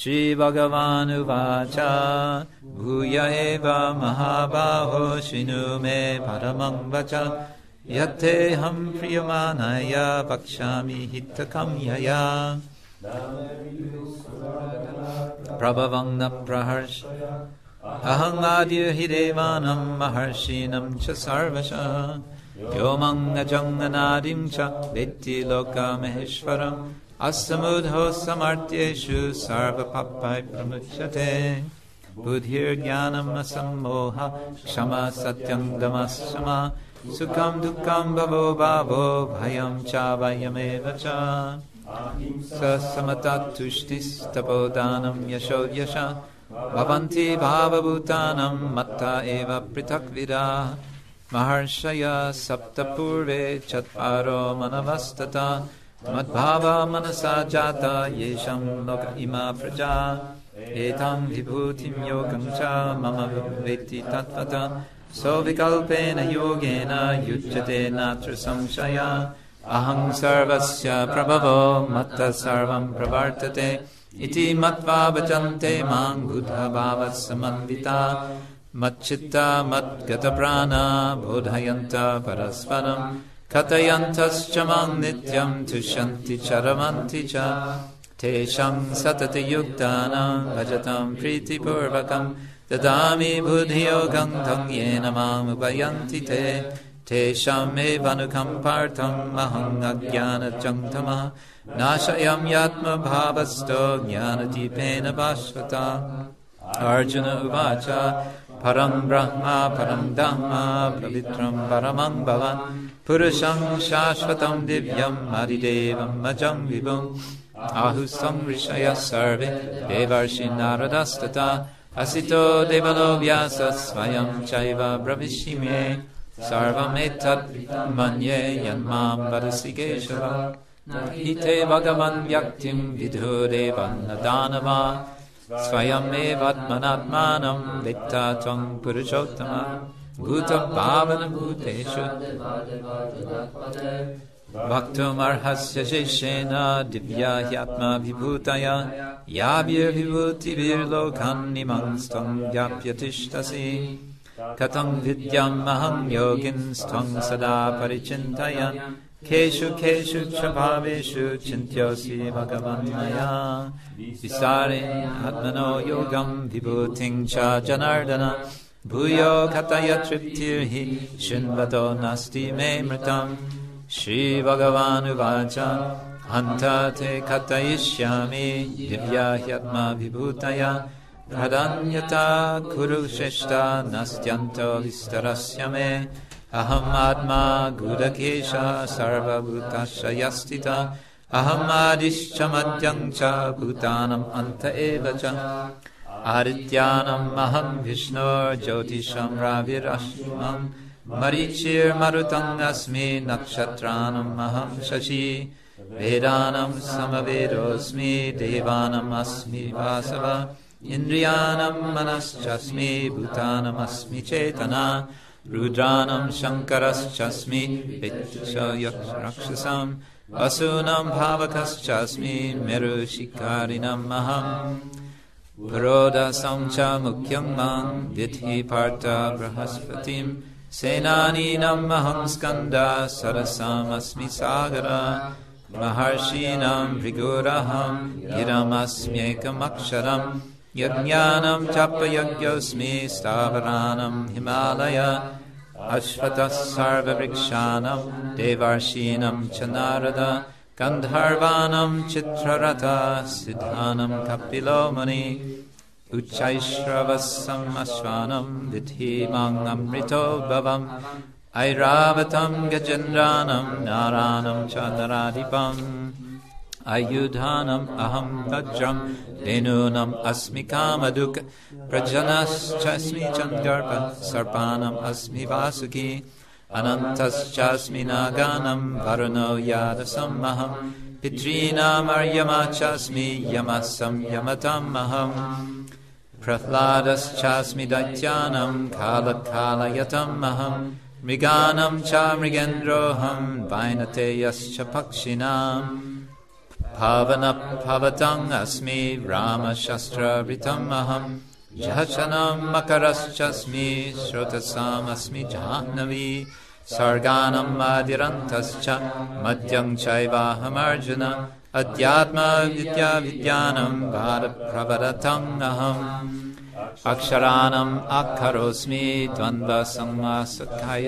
श्रीभगवानुवाच भूय एव महाबाहो शृणु मे परमं वच यत्तेऽहं प्रियमाणाय वक्ष्यामि हितकं यया प्रभवं न प्रहर्ष अहङ्गाद्य हि देवानं महर्षीणं च सर्वशः व्योमं अजं अनादिं च वेत्ति लोकमहेश्वरम् असमुधो समर्थ्येषु सर्वपापाय प्रमुच्यते बुद्धिर्ज्ञानम् असम्मोह क्षमा सत्यं दमः सुखं दुःखं भवो भावो भयं च वयमेव च ससमततुष्टिस्तपोदानं यशो यश भवन्ति भावभूतानं मत्ता एव पृथक्विदा महर्षय सप्तपूर्वे चत्वारो मनवस्तता मद्भावा मनसा जाता येषां लोक इमा प्रजा। एतां विभूतिं योगं च मम वेत्ति तत्त्वता। सौविकल्पेन योगेन युज्यते नात्र संशय। अहं सर्वस्य प्रभवो, मत्तः सर्वं प्रवर्तते। इति मत्वा वचन्ते माँ बुधभावसमन्विता मच्चित्ता मद्गतप्राणा बोधयन्त परस्परम्। कथयन्तश्च मां नित्यं तुष्यन्ति च रमन्ति च तेषां सततयुक्तानां भजतां प्रीतिपूर्वकं ददामि बुद्धियोगं तं येन मामुपयन्ति ते तेषामेवानुकम्पार्थम् अहम् अज्ञानचङ्गमः नाशयं यात्मभावस्थो ज्ञानदीपेन भास्वता अर्जुन उवाच Param Brahma Param Dhamma Pavitram Paramangbavan Purusham Shashvatam Divyam Adidevam Majam Vibhum Ahusam Rishaya Sarve Devarshi Naradastata Asito Devalo Vyasa Svayam Chaiva Bravishime Sarvam Etat Manye Yanmam Vadasi Nahite Bhagavan Vyaktim Nadanava स्वयमेवात्मनात्मानं वित्ता त्वं पुरुषोत्तम भूतभावनभूतेषु वक्तुमर्हस्य शिष्येन दिव्या ह्यात्माभिभूतया याभिर्विभूतिभिर्लोकान्निमंस्त्वं व्याप्य तिष्ठसि कथं विद्यामहं योगिन्स्त्वं सदा परिचिन्तयन् खेषु खेषु च भावेषु चिन्त्योऽसि भगवन्मया। विसारे आत्मनो योगं विभूतिं च जनार्दन। भूयो कथय तृप्तिर्हि शृण्वतो नास्ति मे मृतम्। श्रीभगवानुवाच हन्त ते कथयिष्यामि दिव्या ह्यात्माभिभूतया। प्रधान्यता कुरु श्रेष्ठा नास्त्यन्तो विस्तरस्य मे अहम् आत्मा गुरकेश सर्वभूतश्च यस्तित अहम् आदिश्च मद्यम् च भूतानम् अन्त एव च। आदित्यानम् अहम् विष्णो ज्योतिषम् राविरश्मम् मरीचिर्मरुतम् अस्मि नक्षत्राणम् अहम् शशि। वेदानम् समवेरोऽस्मि देवानमस्मि वासव। इन्द्रियाणम् मनश्चस्मि भूतानमस्मि चेतना। रुद्राणम् शङ्करश्चास्मि रक्षसम् वसूनाम् भावकश्चास्मि मेरुशिकारिणम् अहम् पुरोदसं च मुख्यं मां विधि पार्थ बृहस्पतिम् सेनानीनम् अहं स्कन्द सरसामस्मि सागर महर्षीणां भृगुरहं गिरमस्म्येकमक्षरम् यज्ञानं चापयज्ञोऽस्मि स्थावरानं हिमालय अश्वतः सर्ववृक्षाणां देवर्षीणं च नारद गन्धर्वाणं चित्ररथ सिद्धानं कपिलो मुनि उच्चैश्रवसम् अश्वानं विधिमाङ्गमृतो भवम् ऐरावतं गजेन्द्रानं नारानं च नराधिपम् ayudhanam aham vajram denunam asmi kamaduk prajanas chasmi chandarpa sarpanam asmi vasuki anantas chasmi naganam varano yadasam aham pitrinam aryama chasmi yamasam yamatam maham, Prahladas chasmi datyanam Kala kalayatam maham, Mriganam cha mrigendroham Vainate yascha pakshinam पावनफवतम् अस्मि रामशस्त्रवृतम् अहम् जहशनम् मकरश्चस्मि श्रोतसामस्मि जाह्नवी। सर्गानम् आदिरन्तश्च मद्यम् चैवाहमर्जुन। अध्यात्मविद्याविज्ञानम् भारप्रवरतम् अहम् अक्षराणम् अक्षरोऽस्मि द्वन्द्वसम्मासत्थाय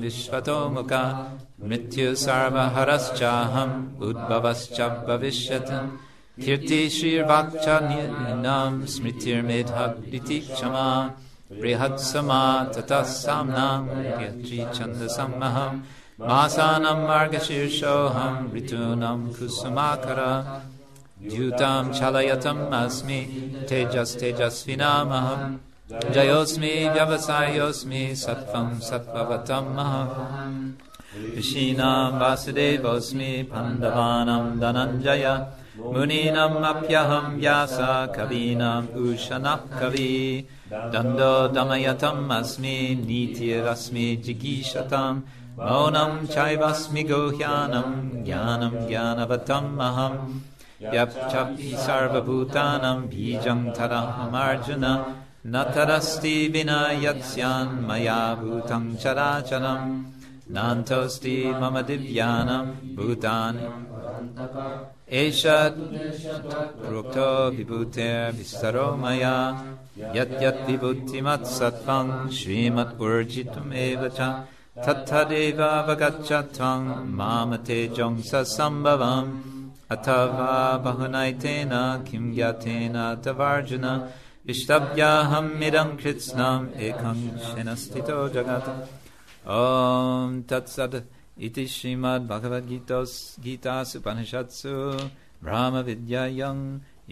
Vishvato Mukha Mrityu Sarva Haraschaham Udbhavascha Bhavishyat Kirti Shrirvakcha Ninam Smritir Medhak Iti Kshama Brihad Sama Tata Samnam Yatri Chandasamaham Masanam Margashirshoham Ritunam Kusumakara Yutam Jayosmi Vyavasayosmi Sattvam Sattvavatam Maham Vishinam Vasudevosmi Pandavanam Dananjaya Muninam Apyaham Vyasa Kavinam Ushanap Kavi. Dando Damayatam Asmi Nitirasmi Jigishatam Monam Chaivasmi Gohyanam Jnanam Jnanavatam Maham Yapchapi Sarvabhutanam Bijam Taraham Natarasti Vinayatsyan Maya Bhutam Characharam Nantosti Mama Divyanam Bhutani Eshat Prukto Vibhuter Vistaro Maya. Yat Yat Vibhutimat Sattvam Srimat Urjitum Evacha Tattadeva Vagachatvam Mamate Jongsa Sambhavam. Atava Bahunaitena Kim Gyatena इष्टव्याहम् इदम् कृत्स्नाम् एकम् शिनस्थितो जगत्। ॐ तत्सद् इति श्रीमद्भगवद्गीतो गीतासुपनिषत्सु उपनिषत्सु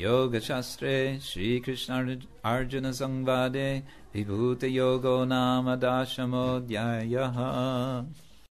योगशास्त्रे श्रीकृष्णार् अर्जुनसंवादे विभूतियोगो नाम दाशमोऽध्यायः